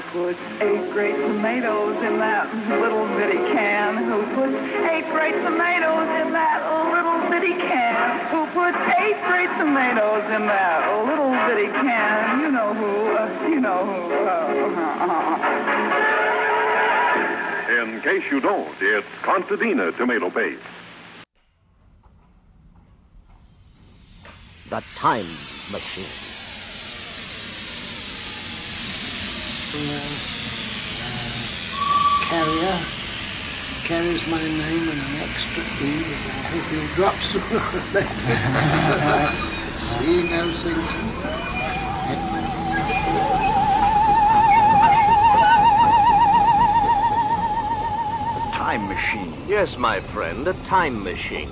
Who put eight great tomatoes in that little bitty can? Who put eight great tomatoes in that little bitty can? Who put eight great tomatoes in that little bitty can? You know who, uh, you know who. Uh, In case you don't, it's Contadina tomato paste. The Time Machine. Uh, carrier. carries my name and an extra E. I hope he'll drop sooner or later. See, no A time machine. Yes, my friend, a time machine.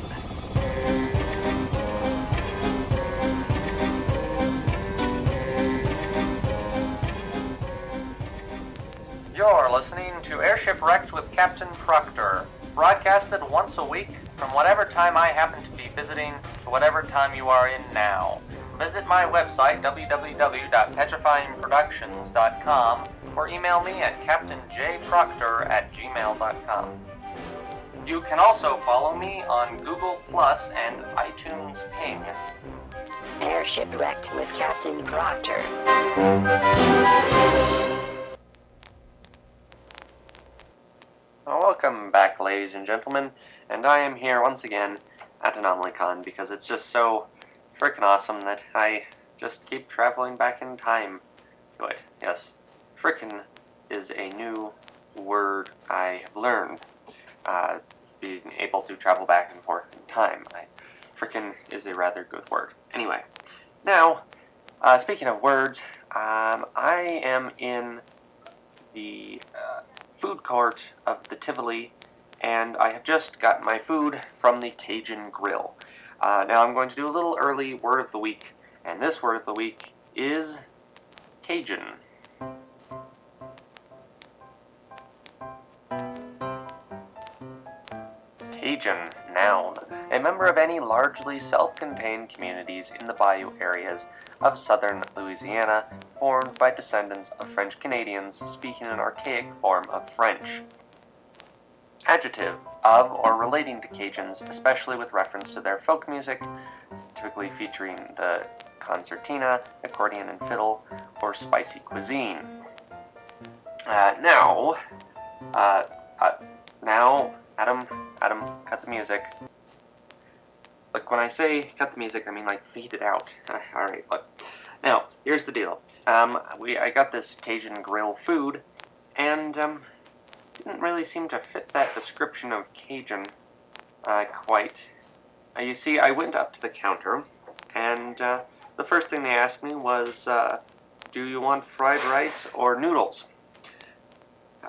You're listening to Airship Wrecked with Captain Proctor, broadcasted once a week from whatever time I happen to be visiting to whatever time you are in now. Visit my website, www.petrifyingproductions.com, or email me at captainjproctor at gmail.com. You can also follow me on Google Plus and iTunes Ping. Airship wrecked with Captain Proctor. Welcome back, ladies and gentlemen, and I am here once again at AnomalyCon because it's just so freaking awesome that I just keep traveling back in time to it. Yes, frickin' is a new word I have learned. Uh, being able to travel back and forth in time. I, frickin' is a rather good word. Anyway, now, uh, speaking of words, um, I am in the food court of the Tivoli, and I have just gotten my food from the Cajun Grill. Uh, now I'm going to do a little early word of the week, and this word of the week is Cajun. Cajun, noun. A member of any largely self-contained communities in the bayou areas of southern Louisiana, formed by descendants of French Canadians speaking an archaic form of French. Adjective, of or relating to Cajuns, especially with reference to their folk music, typically featuring the concertina, accordion and fiddle, or spicy cuisine. Uh, now, uh, uh, now, Adam, Adam, cut the music. Look, when I say cut the music, I mean like fade it out. All right, look. Now, here's the deal. Um, we I got this Cajun grill food, and um, didn't really seem to fit that description of Cajun uh, quite. Uh, you see, I went up to the counter, and uh, the first thing they asked me was, uh, "Do you want fried rice or noodles?"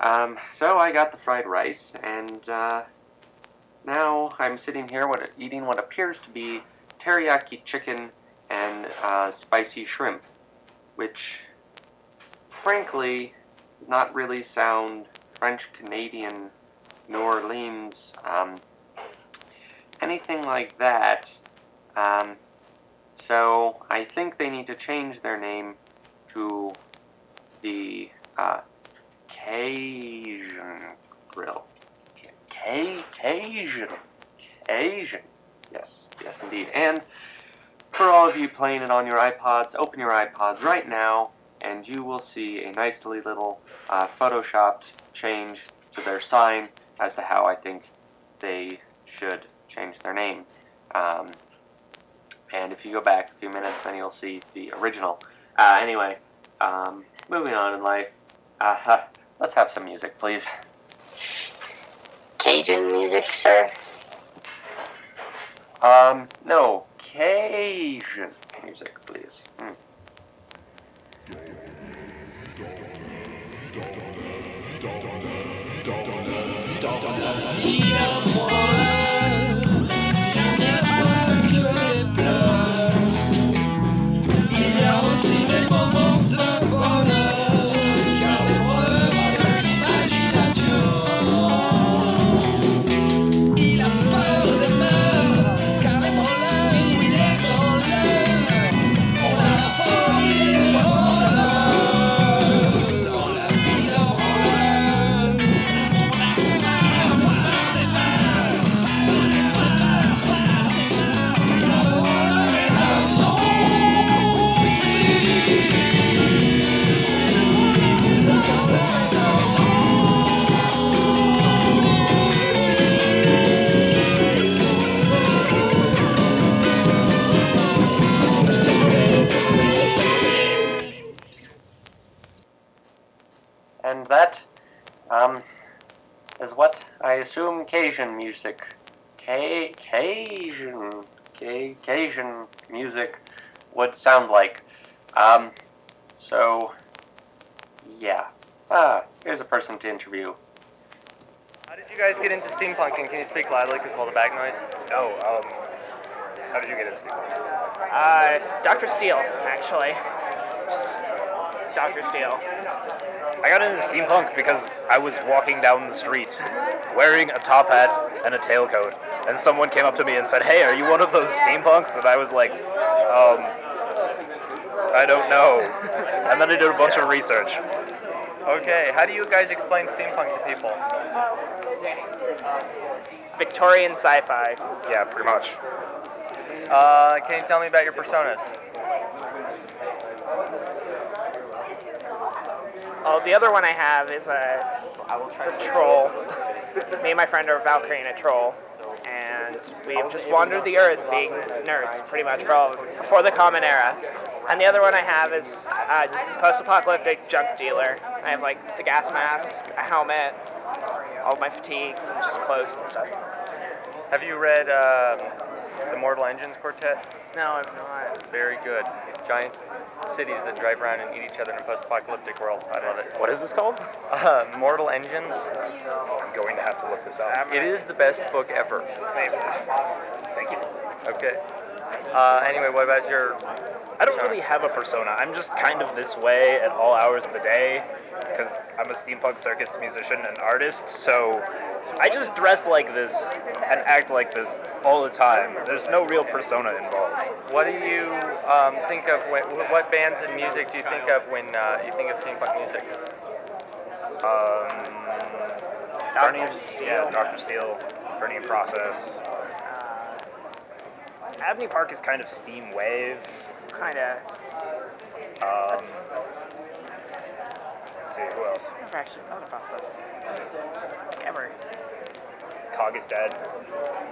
Um, so I got the fried rice, and uh, now I'm sitting here what, eating what appears to be teriyaki chicken and uh, spicy shrimp, which, frankly, does not really sound French Canadian, New Orleans, um, anything like that. Um, so I think they need to change their name to the uh, Cajun Grill. Ca- Cajun. Cajun. Yes, yes indeed. And for all of you playing it on your iPods, open your iPods right now and you will see a nicely little uh, photoshopped change to their sign as to how I think they should change their name. Um, and if you go back a few minutes, then you'll see the original. Uh, anyway, um, moving on in life, uh, let's have some music, please. Cajun music, sir? Um, no, Cajun music, please. Hmm. Dans music, Ca- Cajun, Ca- Cajun music would sound like. Um, so, yeah. Ah, here's a person to interview. How did you guys get into steampunking? Can you speak loudly because of all the back noise? Oh, um, how did you get into steampunk? Uh, Dr. Steel, actually. Just Dr. Steel. I got into steampunk because I was walking down the street wearing a top hat and a tailcoat, and someone came up to me and said, "Hey, are you one of those steampunks?" And I was like, "Um, I don't know." And then I did a bunch of research. Okay, how do you guys explain steampunk to people? Victorian sci-fi. Yeah, pretty much. Uh, can you tell me about your personas? Oh, the other one I have is a, a troll. Me and my friend are Valkyrie and a troll. And we've just wandered the earth being nerds, pretty much, for all, before the Common Era. And the other one I have is a post-apocalyptic junk dealer. I have, like, the gas mask, a helmet, all my fatigues, and just clothes and stuff. Have you read um, the Mortal Engines Quartet? No, I've not. Very good. Giant cities that drive around and eat each other in a post-apocalyptic world. I love it. What is this called? Uh, Mortal Engines. I'm going to have to look this up. It is the best book ever. Thank you. Okay. Uh, anyway, what about your? I don't really have a persona. I'm just kind of this way at all hours of the day because I'm a steampunk circus musician and artist. So I just dress like this and act like this all the time. There's no real persona involved. What do you um, think of? When, what bands and music do you think of when uh, you think of steampunk music? Um, Dr. Burning, Steel. yeah, Dr. Steel, Burning Process. Uh, Abney Park is kind of steam wave. kind of. Um, let's see, who else? i never actually thought about this. Ever. Cog is dead.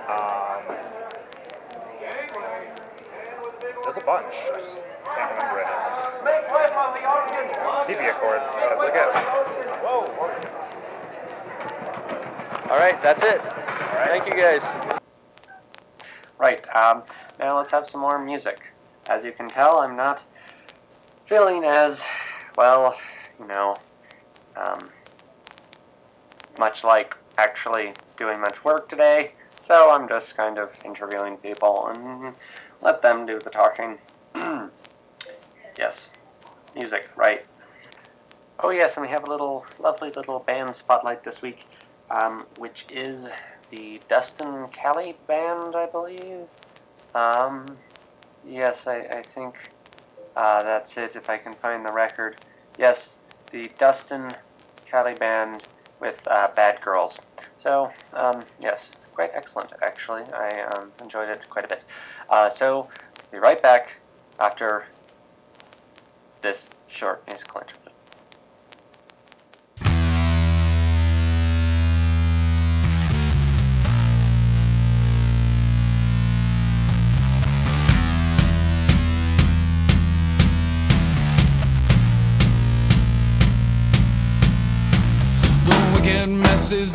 Um, there's a bunch. I just can't remember it. Sepia Accord. Guys, look out. Whoa. All right, that's it. Thank you guys. Right. Um, now let's have some more music. As you can tell, I'm not feeling as well, you know, um, much like actually doing much work today. So I'm just kind of interviewing people and let them do the talking. yes, music, right. Oh yes, and we have a little lovely little band spotlight this week, um, which is the Dustin Kelly band, I believe. Um, yes, I, I think uh, that's it. If I can find the record, yes, the Dustin Kelly band with uh, Bad Girls. So um, yes, quite excellent actually. I um, enjoyed it quite a bit. Uh, so be right back after this short musical interlude.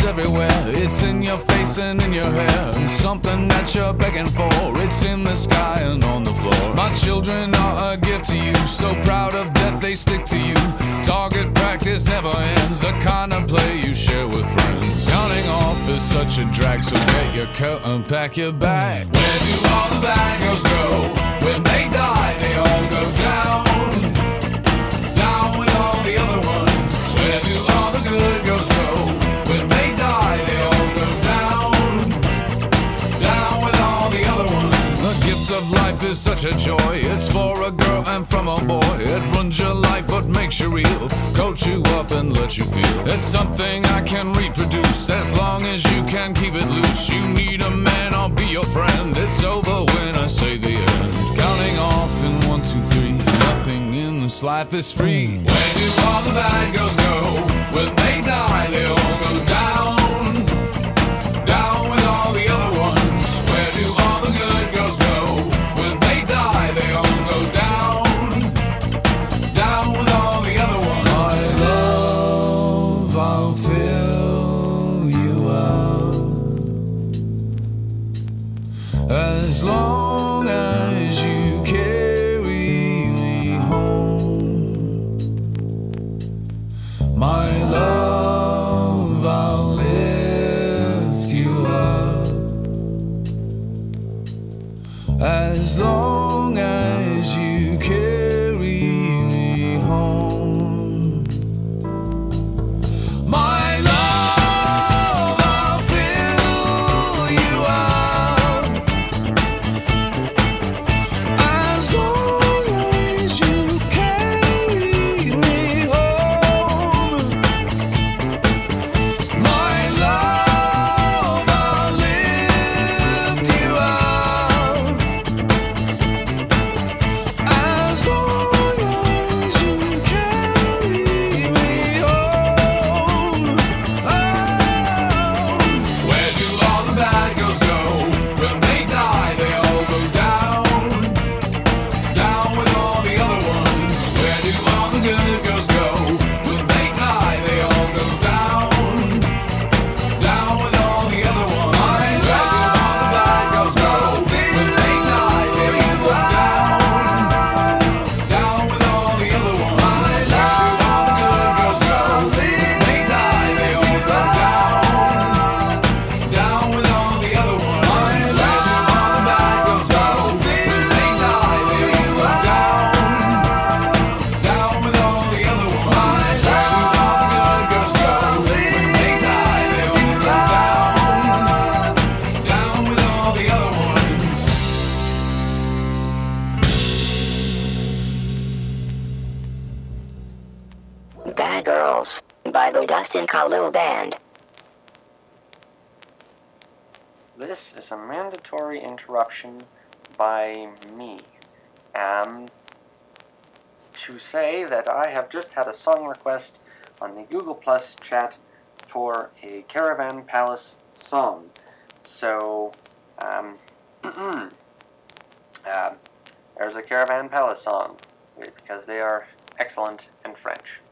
Mess everywhere. It's in your face and in your hair. Something that you're begging for. It's in the sky and on the floor. My children are a gift to you. So proud of death they stick to you. Target practice never ends. The kind of play you share with friends. Counting off is such a drag. So get your coat and pack your bag. Where do all the bad girls go? When they die, such a joy. It's for a girl and from a boy. It runs your life but makes you real. Coach you up and let you feel. It's something I can reproduce as long as you can keep it loose. You need a man, I'll be your friend. It's over when I say the end. Counting off in one, two, three. Nothing in this life is free. Where do all the bad girls go? When they die, they all go down. Justin Kalil Band. This is a mandatory interruption by me. Um, to say that I have just had a song request on the Google Plus chat for a Caravan Palace song. So, um, uh, there's a Caravan Palace song because they are excellent and French.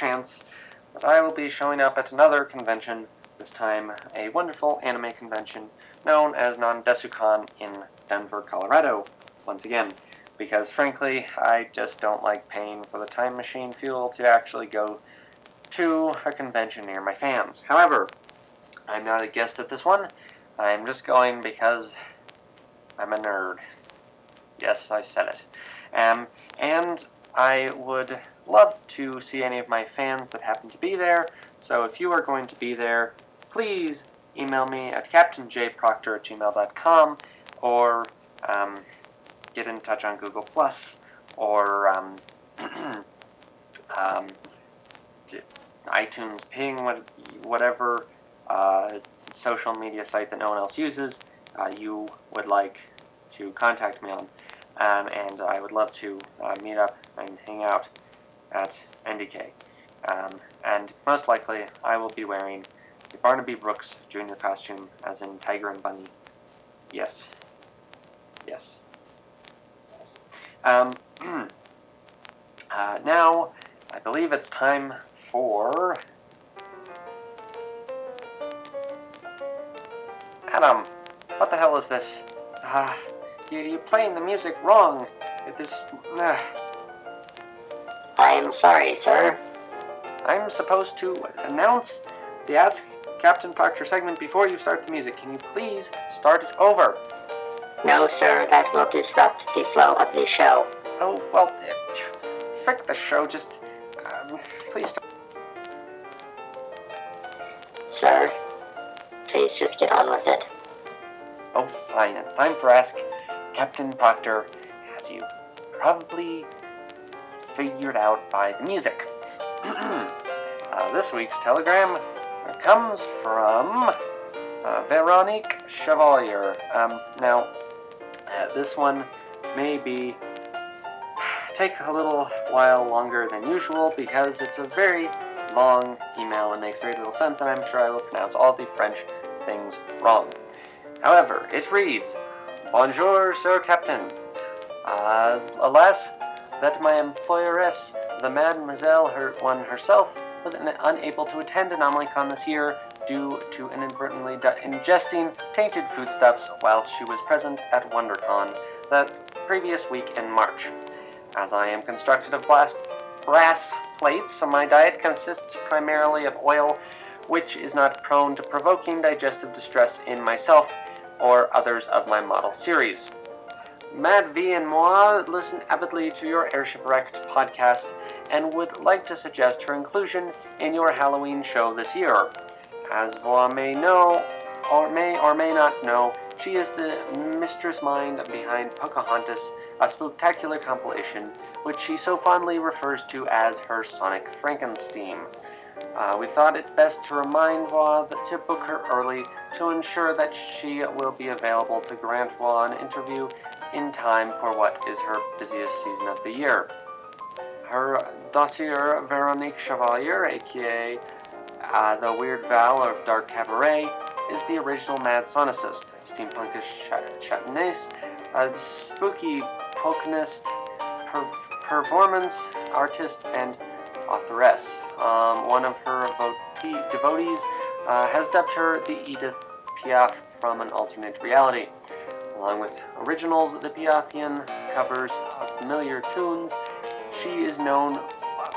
Chance that I will be showing up at another convention, this time a wonderful anime convention known as Nan Desu Kan in Denver, Colorado, once again. Because frankly, I just don't like paying for the time machine fuel to actually go to a convention near my fans. However, I'm not a guest at this one. I'm just going because I'm a nerd. Yes, I said it. Um, and I would love to see any of my fans that happen to be there. So if you are going to be there, please email me at captainjproctor at gmail.com or um, get in touch on Google Plus or um, um, iTunes Ping, whatever uh, social media site that no one else uses, uh, you would like to contact me on. Um, and I would love to uh, meet up and hang out at NDK. Um, and most likely, I will be wearing the Barnaby Brooks Jr. costume, as in Tiger and Bunny. Yes. Yes. yes. Um, uh, now, I believe it's time for... Adam, what the hell is this? Ah, uh, you, you're playing the music wrong. This... Uh, I am sorry, sir. I'm supposed to announce the Ask Captain Proctor segment before you start the music. Can you please start it over? No, sir. That will disrupt the flow of the show. Oh, well, uh, frick the show. Just, um, please start. Sir, please just get on with it. Oh, fine. It's time for Ask Captain Proctor, as you probably figured out by the music. uh, this week's telegram comes from uh, Veronique Chevalier. Um, now, uh, this one may be take a little while longer than usual because it's a very long email and makes very little sense, and I'm sure I will pronounce all the French things wrong. However, it reads, Bonjour, Sir Captain. Uh, alas, that my employeress, the Mademoiselle her, one herself, was unable to attend AnomalyCon this year due to inadvertently ingesting tainted foodstuffs while she was present at WonderCon that previous week in March. As I am constructed of glass, brass plates, so my diet consists primarily of oil, which is not prone to provoking digestive distress in myself or others of my model series. Mad V and moi listen avidly to your Airship Wrecked podcast and would like to suggest her inclusion in your Halloween show this year. As Voix may know, or may or may not know, she is the mistress mind behind Polkahontas, a spectacular compilation which she so fondly refers to as her Sonic Frankenstein. Uh, we thought it best to remind Voix to book her early to ensure that she will be available to grant Voix an interview in time for what is her busiest season of the year. Her dossier, Veronique Chevalier, aka uh, the Weird Val of Dark Cabaret, is the original mad sonicist, steampunkish chatonese, a spooky polkanist, per performance artist, and authoress. Um, one of her devotees uh, has dubbed her the Edith Piaf from an alternate reality. Along with originals, the Piafian covers familiar tunes. She is known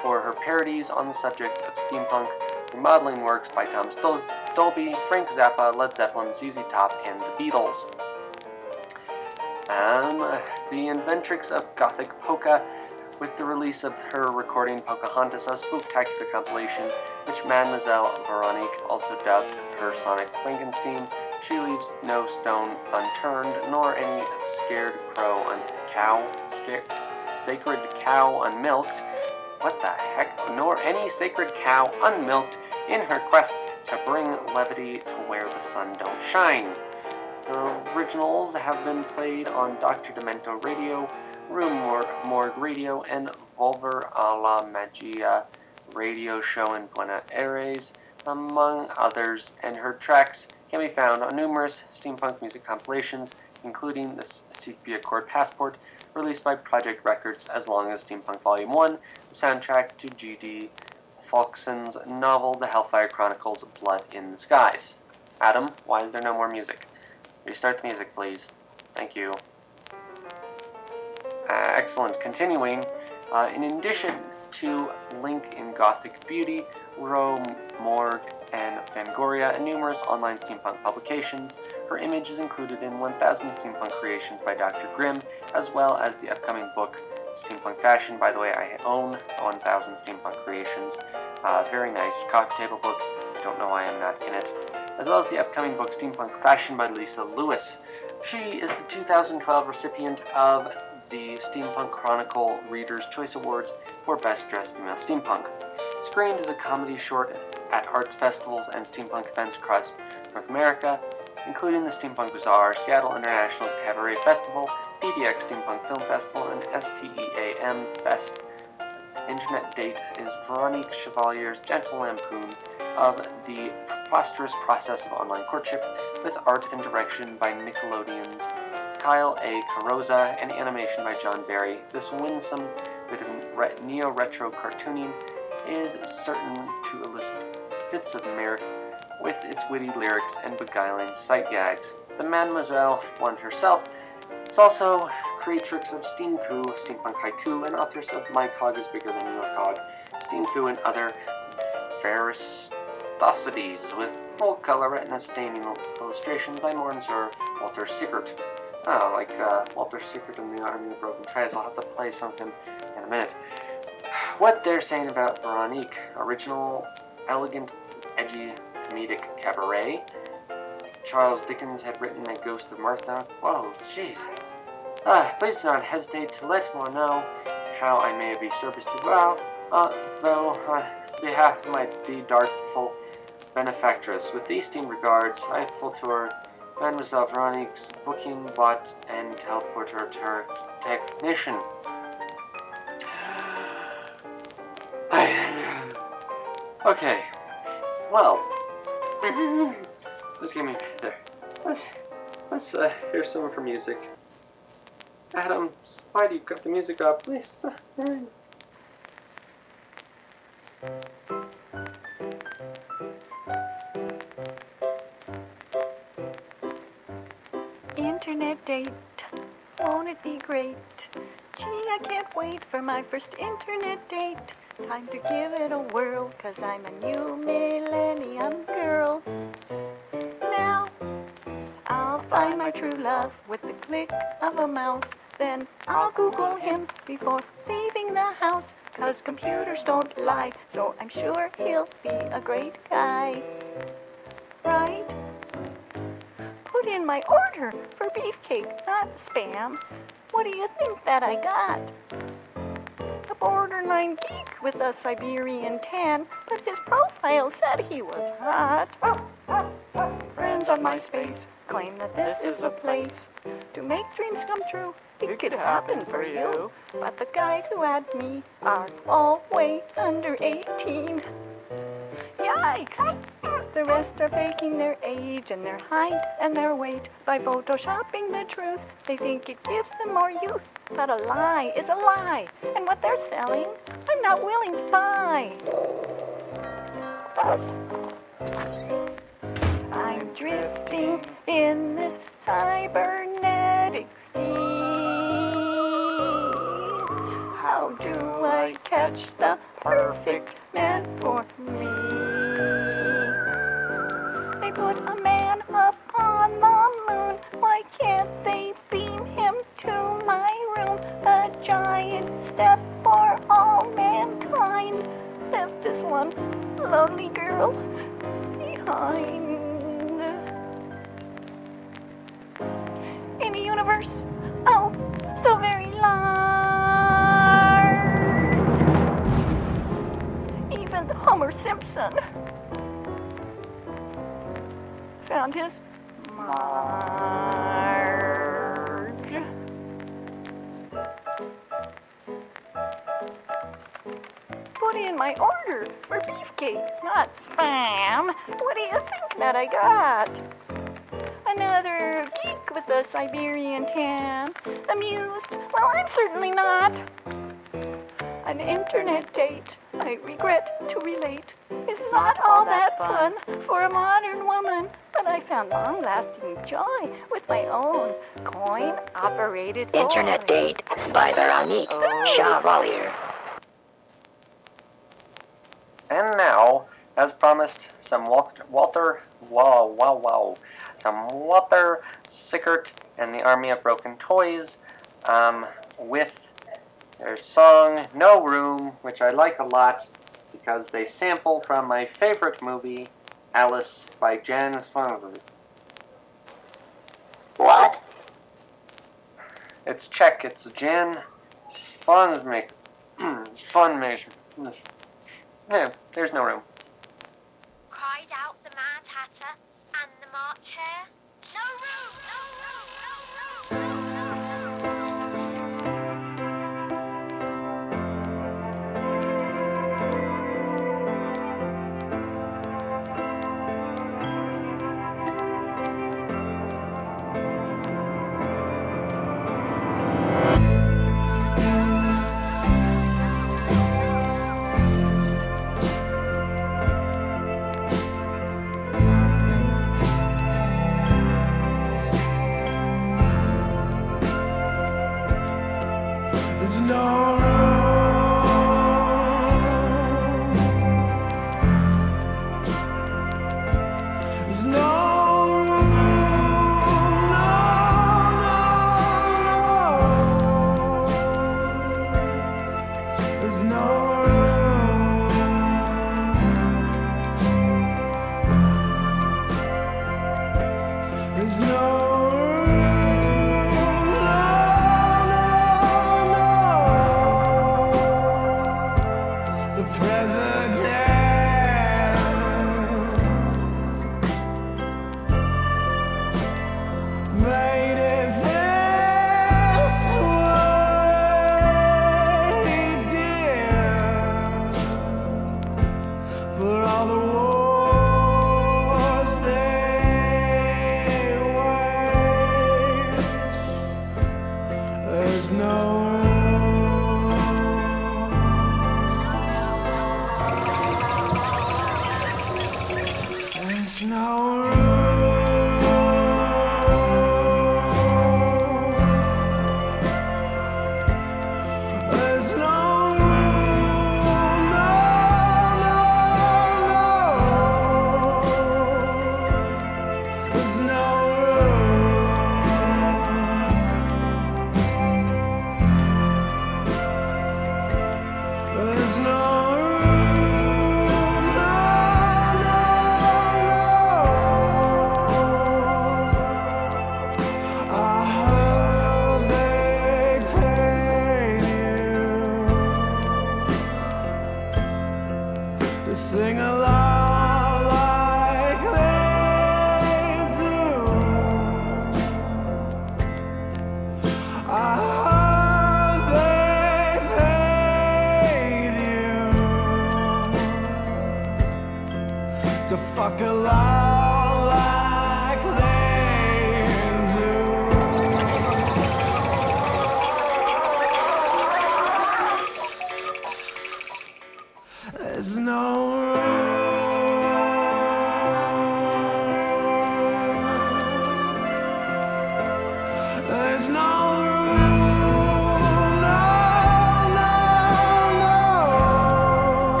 for her parodies on the subject of steampunk, remodeling works by Tom Stol Dolby, Frank Zappa, Led Zeppelin, ZZ Top, and the Beatles. Um, the inventrix of Gothic Polka, with the release of her recording Polkahontas, a spectacular compilation, which Mademoiselle Veronique also dubbed her Sonic Frankenstein, she leaves no stone unturned, nor any scared crow un cow, scared, sacred cow unmilked. What the heck? Nor any sacred cow unmilked in her quest to bring levity to where the sun don't shine. The originals have been played on Dr. Demento Radio, Rue Morgue, Morgue Radio, and Volver a la Magia radio show in Buenos Aires, among others, and her tracks can be found on numerous steampunk music compilations, including the Sepia Accord Passport, released by Projekt Records as long as Steampunk Volume 1, the soundtrack to G.D. Falksen's novel The Hellfire Chronicles Blood in the Skies. Adam, why is there no more music? Restart the music, please. Thank you. Uh, excellent. Continuing, uh, in addition to Link in Gothic Beauty, Rue Morgue, and Fangoria, and numerous online steampunk publications, her image is included in 1000 Steampunk Creations by Dr. Grymm, as well as the upcoming book Steampunk Fashion. By the way, I own 1000 Steampunk Creations. Uh, very nice coffee table book. Don't know why I'm not in it. As well as the upcoming book Steampunk Fashion by Lisa Lewis. She is the 2012 recipient of the Steampunk Chronicle Reader's Choice Awards for Best Dressed Female Steampunk. Screened as a comedy short at arts festivals and steampunk events across North America, including the Steampunk Bazaar, Seattle International Cabaret Festival, PDX Steampunk Film Festival, and STEAM Fest. Internet date is Veronique Chevalier's gentle lampoon of the preposterous process of online courtship, with art and direction by Nickelodeon's Kyle A. Carrozza and animation by John Barry. This winsome bit of neo-retro cartooning is certain to elicit fits of mirth with its witty lyrics and beguiling sight gags. The Mademoiselle one herself is also creatrix of Steamku, Steampunk Haiku, and authors of My Cog is Bigger Than Your Cog, Steamku, and other Pharisdocities with full color retina staining illustrations by Mornzer Walter Sickert. Oh, like uh, Walter Sickert in the Army of Broken Toys. I'll have to play something in a minute. What they're saying about Veronique, original, elegant, edgy, comedic cabaret. Charles Dickens had written A Ghost of Martha. Whoa, jeez. Uh, please do not hesitate to let me know how I may be serviced as well, uh, though on behalf of my darkful benefactress. With these esteemed regards, I full tour Mademoiselle Veronique's booking bot and teleporter technician. Okay, well, let's give me there. Let's let's uh, hear some for music. Adam, why do you cut the music up? Please. Turn. Internet date, won't it be great? Gee, I can't wait for my first internet date. Time to give it a whirl, cause I'm a new millennium girl. Now, I'll find my true love with the click of a mouse. Then I'll Google him before leaving the house, cause computers don't lie, so I'm sure he'll be a great guy. Right? Put in my order for beefcake, not spam. What do you think that I got? Borderline geek with a Siberian tan, but his profile said he was hot. Friends on MySpace claim that this is the place to make dreams come true. It could happen for you, but the guys who add me are all way under 18. Yikes! The rest are faking their age and their height and their weight by photoshopping the truth. They think it gives them more youth, but a lie is a lie, and what they're selling, I'm not willing to buy. I'm drifting in this cybernetic sea. How do I catch the perfect man for me? A man up on the moon. Why can't they beam him to my room? A giant step for all mankind. Left this one lonely girl behind. In a universe, oh, so very large. Even Homer Simpson Marge. put in my order for beefcake, not spam. What do you think that I got? Another geek with a Siberian tan. Amused? Well, I'm certainly not. An internet date, I regret to relate, is not all that fun for a modern woman. But I found long lasting joy with my own coin operated Internet Date by Veronique Chevalier. And now, as promised, some Walter, wow, wow, wow, some Walter Sickert and the Army of Broken Toys, um, with their song No Room, which I like a lot because they sample from my favorite movie, Alice by Jan Svanberg. What? It's Czech, it's Jan Svanberg. Hmm, Svanberg. Yeah, there's no room. Cried out the Mad Hatter and the March Hare.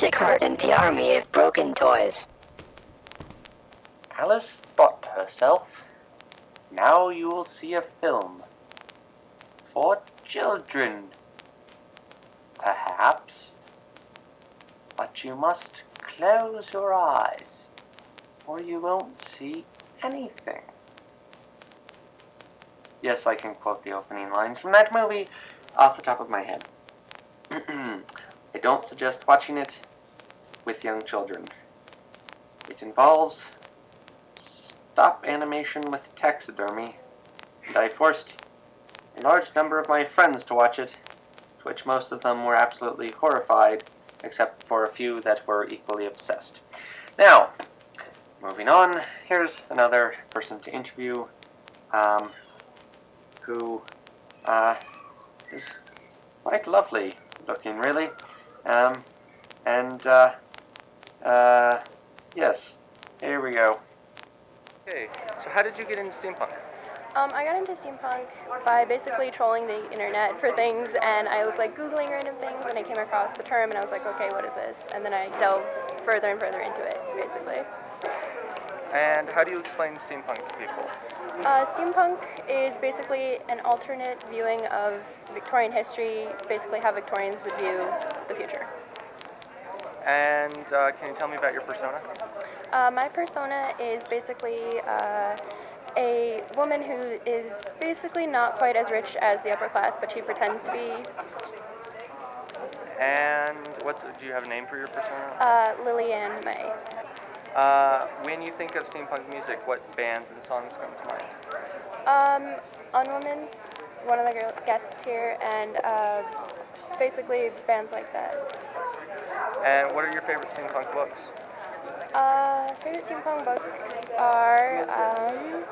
Walter Sickert and the Army of Broken Toys. Alice thought to herself, Now you will see a film. For children. Perhaps. But you must close your eyes, or you won't see anything. Yes, I can quote the opening lines from that movie off the top of my head. I don't suggest watching it with young children. It involves stop animation with taxidermy, and I forced a large number of my friends to watch it, to which most of them were absolutely horrified, except for a few that were equally obsessed. Now, moving on, here's another person to interview um, who uh, is quite lovely looking, really. Um, and, uh, uh, yes, here we go. Okay, so how did you get into steampunk? Um, I got into steampunk by basically trolling the internet for things, and I was like googling random things, and I came across the term, and I was like, okay, what is this? And then I delved further and further into it, basically. And how do you explain steampunk to people? Uh, steampunk is basically an alternate viewing of Victorian history, basically how Victorians would view the future. And uh, can you tell me about your persona? Uh, my persona is basically uh, a woman who is basically not quite as rich as the upper class, but she pretends to be. And what's do you have a name for your persona? Uh, Lillian May. Uh, when you think of steampunk music, what bands and songs come to mind? Um, Unwoman, one of the girl- guests here, and uh, basically bands like that. And what are your favorite steampunk books? Uh, favorite steampunk books are um,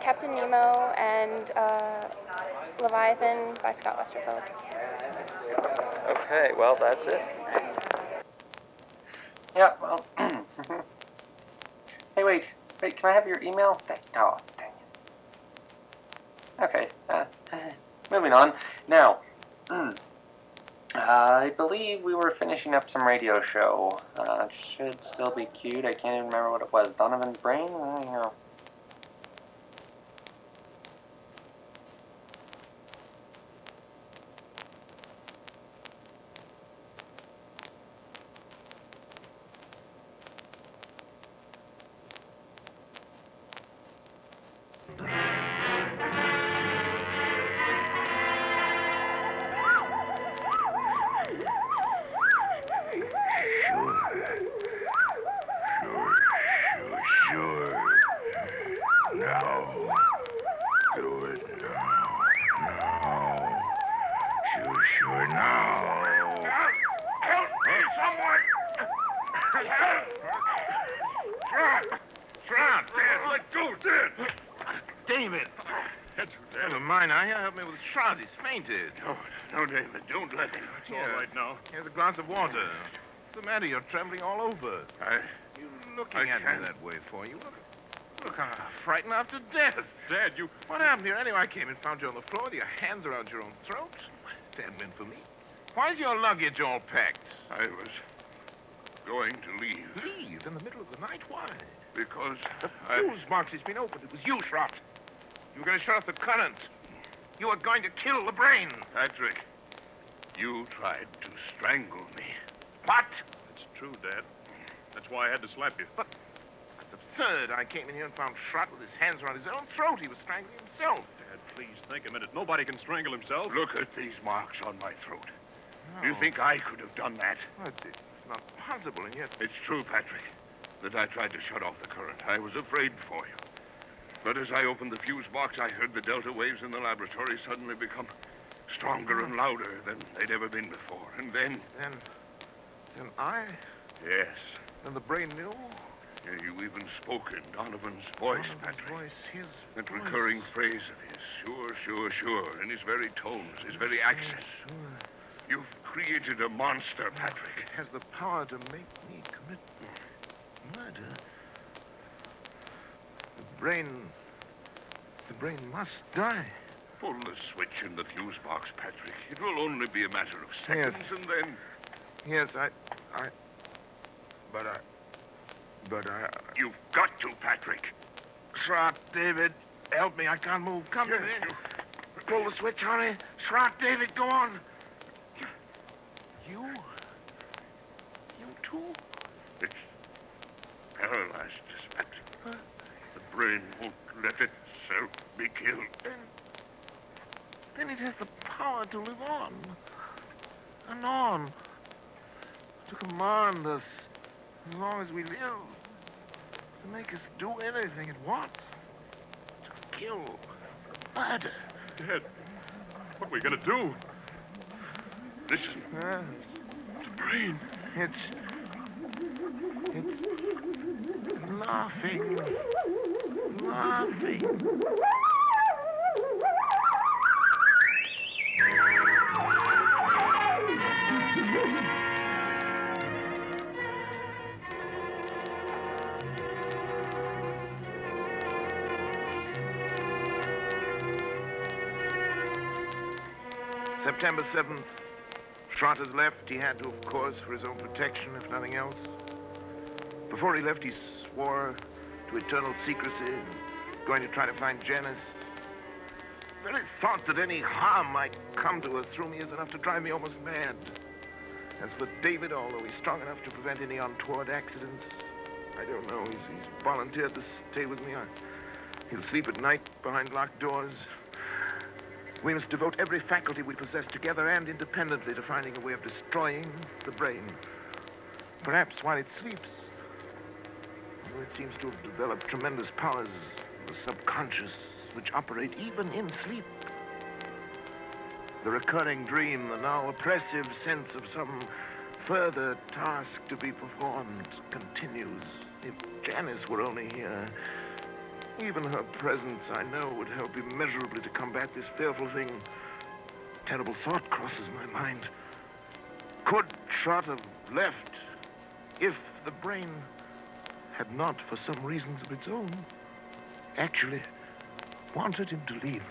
Captain Nemo and uh, Leviathan by Scott Westerfeld. Okay, well that's it. Yeah, well. hey, wait, wait, can I have your email? Dang, oh, dang it. Okay, uh, moving on. Now, mm, I believe we were finishing up some radio show. Uh, should still be queued. I can't even remember what it was. Donovan's Brain? I don't know. David. Don't let him. It's all right now. Here's a glass of water. What's the matter? You're trembling all over. I... You looking I at can't. me that way for? You look... Look, I'm frightened to death. Dad, you... What happened here anyway? I came and found you on the floor with your hands around your own throat. Dad meant for me. Why's your luggage all packed? I was going to leave. Leave? In the middle of the night? Why? Because the fuse box has been opened. It was you, Schrott. You were going to shut off the current. You were going to kill the brain. Patrick, you tried to strangle me. What? It's true, Dad. That's why I had to slap you. But that's absurd. I came in here and found Schrott with his hands around his own throat. He was strangling himself. Dad, please think a minute. Nobody can strangle himself. Look at these marks on my throat. You think I could have done that? it's not possible, and yet... It's true, Patrick, that I tried to shut off the current. I was afraid for you. But as I opened the fuse box, I heard the delta waves in the laboratory suddenly become stronger and louder than they'd ever been before. And then... Then... Then I... Yes. And the brain knew? Yeah, you even spoke in Donovan's voice, Patrick. voice, his That recurring phrase of his, sure, sure, sure, in his very tones, his very accents. You've created a monster, Patrick. It has the power to make me commit murder. The brain. The brain must die. Pull the switch in the fuse box, Patrick. It will only be a matter of seconds, and then. Yes, I. I. But I. But I. You've got to, Patrick. Schrott, David, help me. I can't move. Come to me. Pull the switch, hurry. Schrott, David, go on. You? You too? It's paralyzed, Patrick. The brain won't let itself be killed. Then it has the power to live on and on, to command us as long as we live, to make us do anything it wants, to kill, murder. Dad, what are we gonna do? Listen. Uh, The brain. it's. It's. laughing. Laughing. September 7th. Trotters left. He had to, of course, for his own protection, if nothing else. Before he left, he swore to eternal secrecy, and going to try to find Janice. The very thought that any harm might come to her through me is enough to drive me almost mad. As for David, although he's strong enough to prevent any untoward accidents, I don't know. He's, he's volunteered to stay with me. I, he'll sleep at night behind locked doors. We must devote every faculty we possess together and independently to finding a way of destroying the brain. Perhaps while it sleeps. It seems to have developed tremendous powers the subconscious which operate even in sleep. The recurring dream, the now oppressive sense of some further task to be performed continues. If Janice were only here, even her presence, I know, would help immeasurably to combat this fearful thing. Terrible thought crosses my mind. Could Schrott have left if the brain had not, for some reasons of its own, actually wanted him to leave?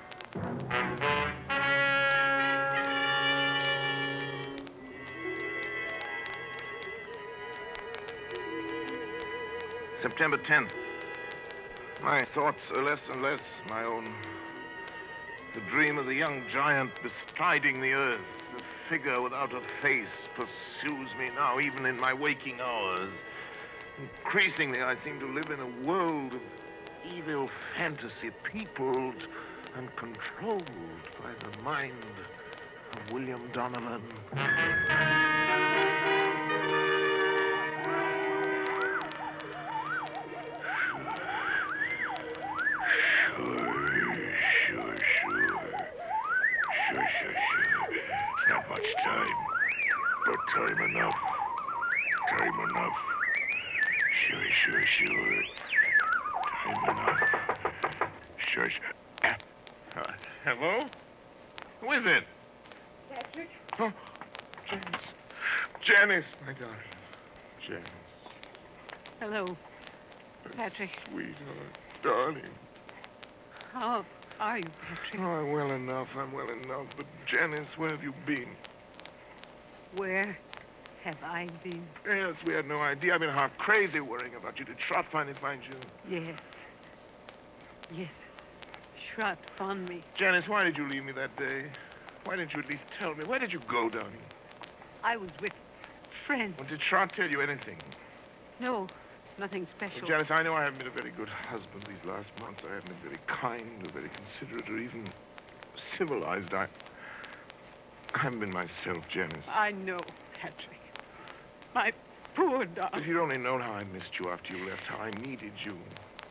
September 10th. My thoughts are less and less my own. The dream of the young giant bestriding the earth, the figure without a face, pursues me now, even in my waking hours. Increasingly, I seem to live in a world of evil fantasy, peopled and controlled by the mind of William Donovan. Patrick. sweetheart, darling. How are you, Patrick? Oh, I'm well enough. I'm well enough. But Janice, where have you been? Where have I been? Yes, we had no idea. I've been half crazy worrying about you. Did Schrott finally find you? Yes. Yes. Schrott found me. Janice, why did you leave me that day? Why didn't you at least tell me? Where did you go, darling? I was with friends. Well, did Schrott tell you anything? No, nothing special. Well, Janice, I know I haven't been a very good husband these last months. I haven't been very kind or very considerate or even civilized. I, I haven't been myself, Janice. I know, Patrick. My poor darling. If you'd only known how I missed you after you left, how I needed you.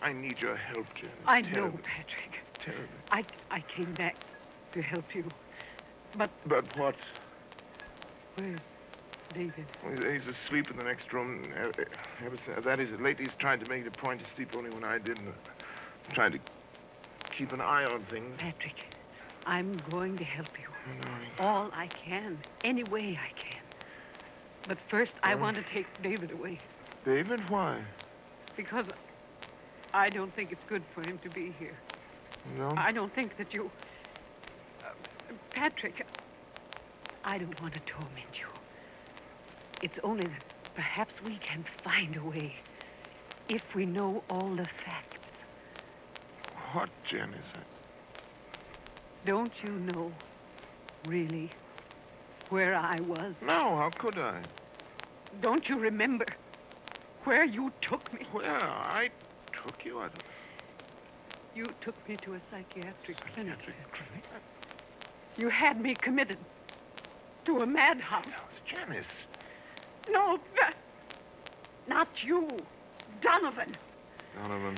I need your help, Janice. I know, Patrick. Terribly. I, I came back to help you. But But what? where's David? Well, He's asleep in the next room. Ever since, that is, lately he's tried to make it a point to sleep only when I didn't. I'm trying to keep an eye on things. Patrick, I'm going to help you. All I can, any way I can. But first, I Oh. want to take David away David, why? because I don't think it's good for him to be here. No? I don't think that you. Uh, Patrick, I don't want to torment you. It's only that perhaps we can find a way if we know all the facts. What, Janice? Don't you know, really, where I was? No, how could I? Don't you remember where you took me? Where I took you? I... don't... You took me to a psychiatric clinic. You had me committed to a madhouse. Janice. No, uh, not you. Donovan. Donovan.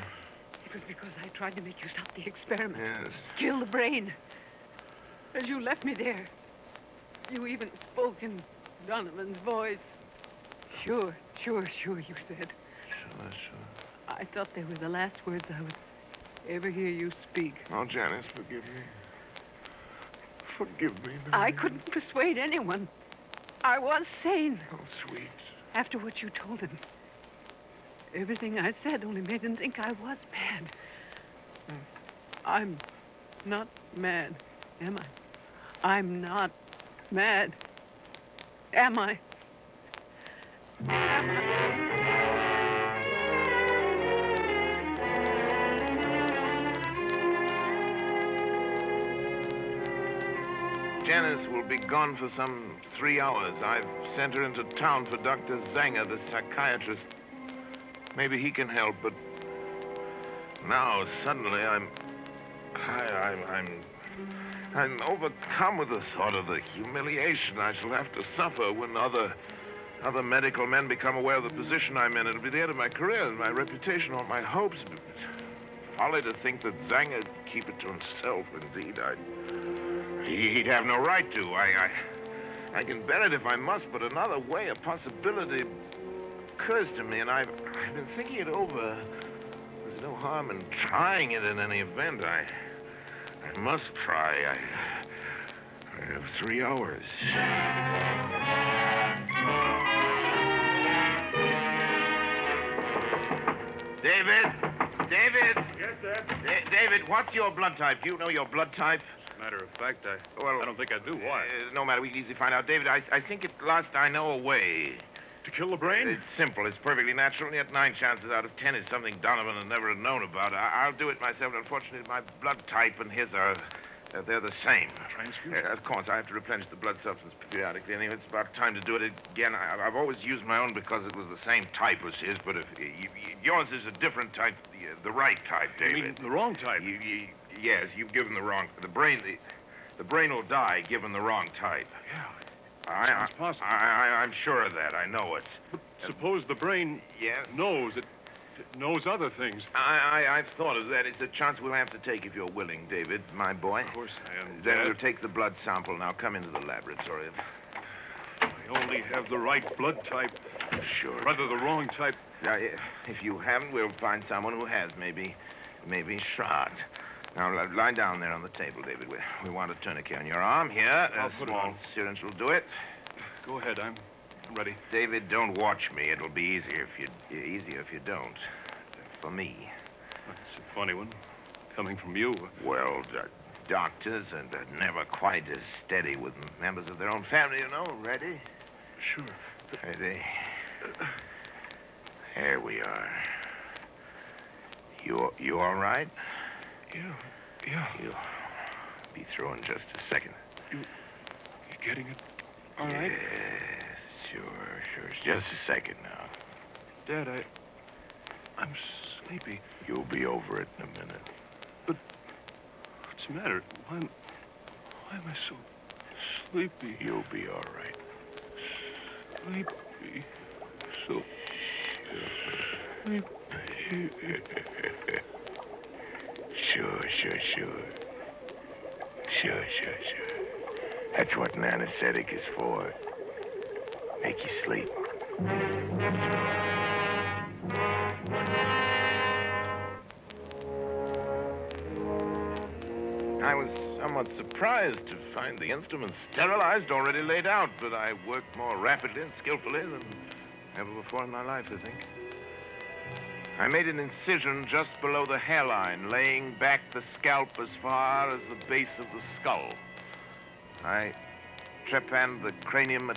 It was because I tried to make you stop the experiment. Yes. Kill the brain. As you left me there, you even spoke in Donovan's voice. Sure, sure, sure, you said. Sure, sure. I thought they were the last words I would ever hear you speak. Oh, Janice, forgive me. Forgive me. I couldn't persuade anyone. I was sane. Oh, sweet. After what you told him. Everything I said only made him think I was mad. I'm not mad, am I? I'm not mad. Am I? Am I? Janice will be gone for some three hours. I've sent her into town for Dr. Zanger, the psychiatrist. Maybe he can help, but now suddenly I'm. I, I'm. I'm. I'm overcome with the thought of the humiliation I shall have to suffer when other. Other medical men become aware of the position I'm in. It'll be the end of my career, and my reputation, all my hopes. Folly to think that Zanger would keep it to himself. Indeed, I. He'd have no right to. I, I, I can bear it if I must, but another way, a possibility, occurs to me, and I've, I've been thinking it over. There's no harm in trying it in any event. I, I must try. I, I have three hours. David, David. Yes. Da- David, what's your blood type? Do you know your blood type? Matter of fact, I, Well, I don't think I do. Why? Uh, no matter, we can easily find out. David, I, I think at last I know a way. To kill the brain? It's simple. It's perfectly natural, and yet nine chances out of ten is something Donovan has never known about. I, I'll do it myself. Unfortunately, my blood type and his are. Uh, they're the same. Transfusion? Uh, of course, I have to replenish the blood substance periodically. Anyway, it's about time to do it again. I, I've always used my own because it was the same type as his, but if yours is a different type, the, uh, the right type, You David. mean the wrong type? You, you, yes, you've given the wrong. The brain, the, the brain will die given the wrong type. Yeah. I, I, Sounds possible. I, I'm sure of that. I know it. Suppose the brain Yes. knows it, it knows other things. I, I, I've thought of that. It's a chance we'll have to take if you're willing, David, my boy. Of course I am. Then Dad. we'll take the blood sample. Now come into the laboratory. I only have the right blood type. Sure. Rather, the wrong type. Now, if you haven't, we'll find someone who has. Maybe, maybe shot. Now, lie down there on the table, David. We, we want a tourniquet on your arm. Here, I'll put it on. syringe will do it. Go ahead. I'm ready. David, don't watch me. It'll be easier if you easier if you don't. For me. That's a funny one. Coming from you. Well, uh, doctors are never quite as steady with members of their own family, you know. Ready? Sure. Ready. Here we are. You you all right? Yeah. Yeah. You'll be through in just a second. You, you're getting it? All right. Yes, sure, sure. Just a second now. Dad, I. I'm sleepy. You'll be over it in a minute. But what's the matter? Why am, why am I so sleepy? You'll be all right. Sleepy. So. Sleepy. Sure, sure, sure. Sure, sure, sure. That's what an anesthetic is for. Make you sleep. I was somewhat surprised to find the instruments sterilized, already laid out, but I worked more rapidly and skillfully than ever before in my life, I think. I made an incision just below the hairline, laying back the scalp as far as the base of the skull. I trepanned the cranium at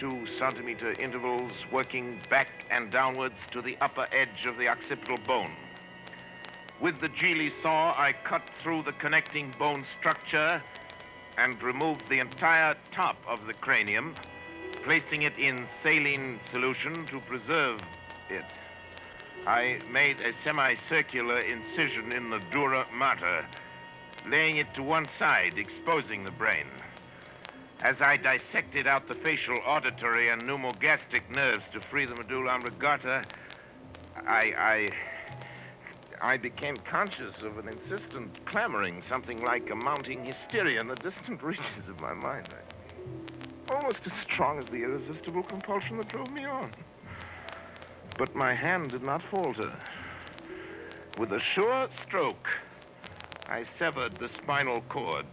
two centimeter intervals, working back and downwards to the upper edge of the occipital bone. With the Gigli saw, I cut through the connecting bone structure and removed the entire top of the cranium, placing it in saline solution to preserve it. I made a semicircular incision in the dura mater, laying it to one side, exposing the brain. As I dissected out the facial, auditory, and pneumogastric nerves to free the medulla oblongata, I, I, I became conscious of an insistent clamoring, something like a mounting hysteria in the distant reaches of my mind. Almost as strong as the irresistible compulsion that drove me on. But my hand did not falter. With a sure stroke, I severed the spinal cord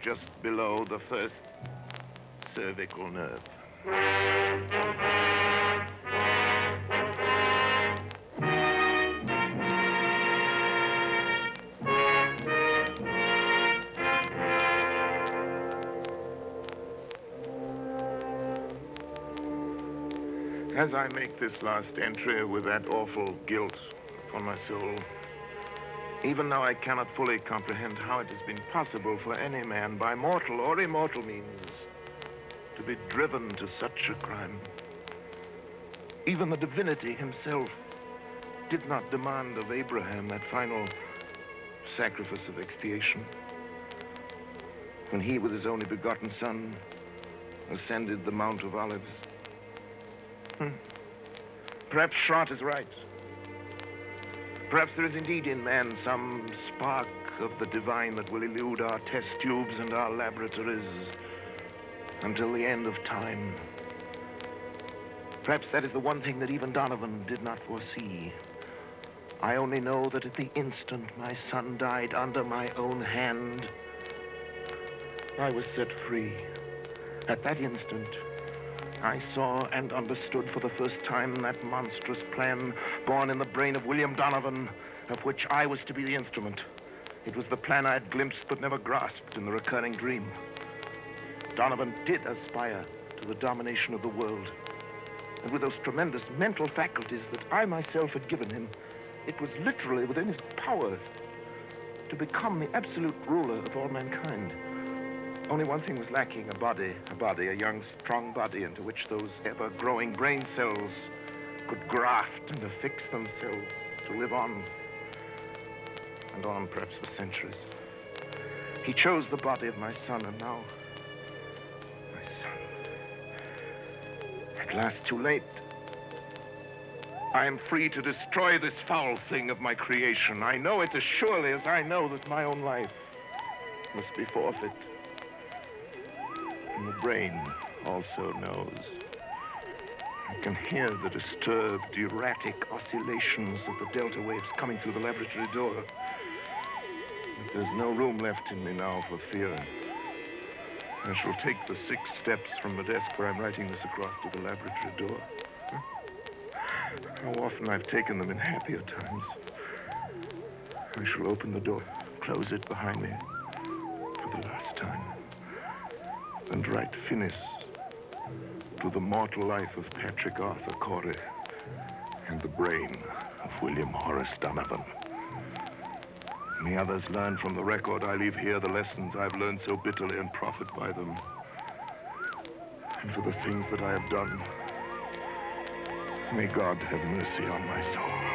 just below the first cervical nerve. As I make this last entry with that awful guilt upon my soul, even now I cannot fully comprehend how it has been possible for any man, by mortal or immortal means, to be driven to such a crime. Even the divinity himself did not demand of Abraham that final sacrifice of expiation. When he, with his only begotten son, ascended the Mount of Olives. Hmm. Perhaps Schrott is right. Perhaps there is indeed in man some spark of the divine that will elude our test tubes and our laboratories until the end of time. Perhaps that is the one thing that even Donovan did not foresee. I only know that at the instant my son died under my own hand, I was set free. At that instant, I saw and understood for the first time that monstrous plan born in the brain of William Donovan, of which I was to be the instrument. It was the plan I had glimpsed but never grasped in the recurring dream. Donovan did aspire to the domination of the world. And with those tremendous mental faculties that I myself had given him, it was literally within his power to become the absolute ruler of all mankind. Only one thing was lacking, a body, a body, a young, strong body into which those ever-growing brain cells could graft and affix themselves to live on, and on perhaps for centuries. He chose the body of my son, and now, my son, at last too late. I am free to destroy this foul thing of my creation. I know it as surely as I know that my own life must be forfeit. The brain also knows. I can hear the disturbed, erratic oscillations of the delta waves coming through the laboratory door. But there's no room left in me now for fear. I shall take the six steps from the desk where I'm writing this across to the laboratory door. How often I've taken them in happier times. I shall open the door, close it behind me for the last time and write finis to the mortal life of Patrick Arthur Corey and the brain of William Horace Donovan. May others learn from the record I leave here the lessons I've learned so bitterly and profit by them. And for the things that I have done, may God have mercy on my soul.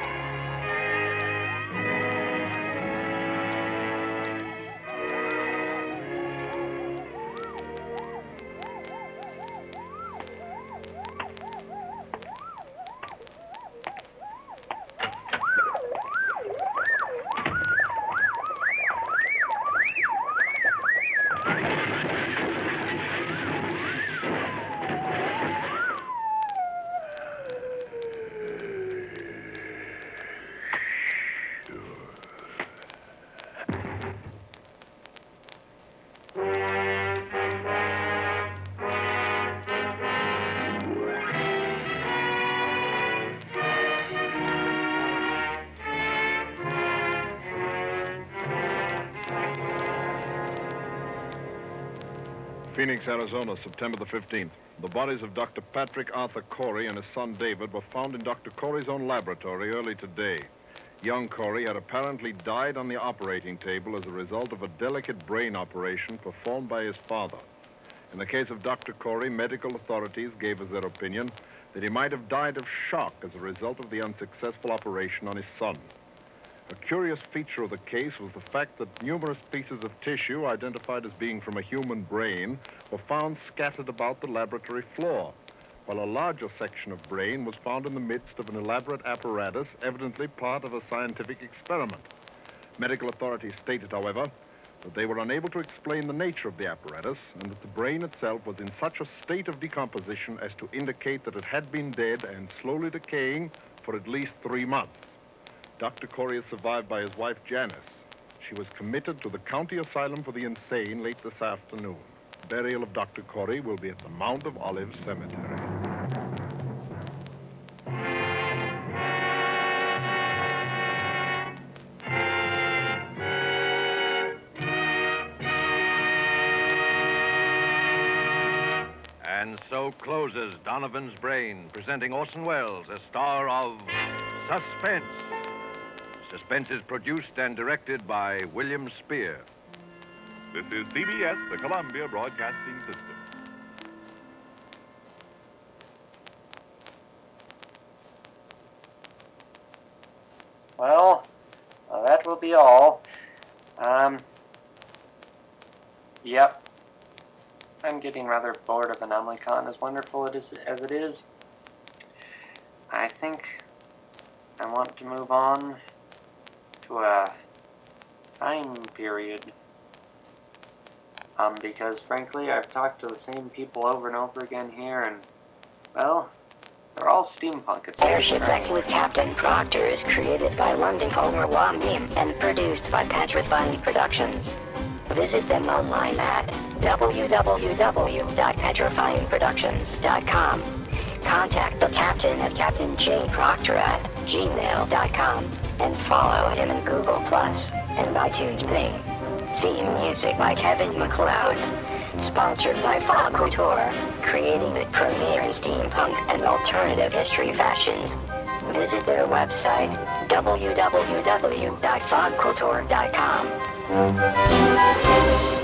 Phoenix, Arizona, September the 15th. The bodies of Dr. Patrick Arthur Corey and his son David were found in Dr. Corey's own laboratory early today. Young Corey had apparently died on the operating table as a result of a delicate brain operation performed by his father. In the case of Dr. Corey, medical authorities gave us their opinion that he might have died of shock as a result of the unsuccessful operation on his son. A curious feature of the case was the fact that numerous pieces of tissue identified as being from a human brain were found scattered about the laboratory floor, while a larger section of brain was found in the midst of an elaborate apparatus, evidently part of a scientific experiment. Medical authorities stated, however, that they were unable to explain the nature of the apparatus and that the brain itself was in such a state of decomposition as to indicate that it had been dead and slowly decaying for at least three months. Dr. Corey is survived by his wife, Janice. She was committed to the county asylum for the insane late this afternoon. The burial of Dr. Corey will be at the Mount of Olives Cemetery. And so closes Donovan's Brain, presenting Orson Welles as star of Suspense. Suspense is produced and directed by William Spier. This is CBS, the Columbia Broadcasting System. Well, uh, that will be all. Um, yep. I'm getting rather bored of AnomalyCon, as wonderful it is as it is. I think I want to move on to a time period. Um, because frankly, I've talked to the same people over and over again here, and, well, they're all steampunk. It's Airship X with Captain Proctor is created by London Homer Wamdim and produced by Petrifying Productions. Visit them online at www.petrifyingproductions.com. Contact the captain at Captain J. Proctor at gmail.com and follow him in Google Plus and iTunes Ping. Theme music by Kevin MacLeod. Sponsored by Fog Couture, creating the premier in steampunk and alternative history fashions. Visit their website, www.fogcouture.com.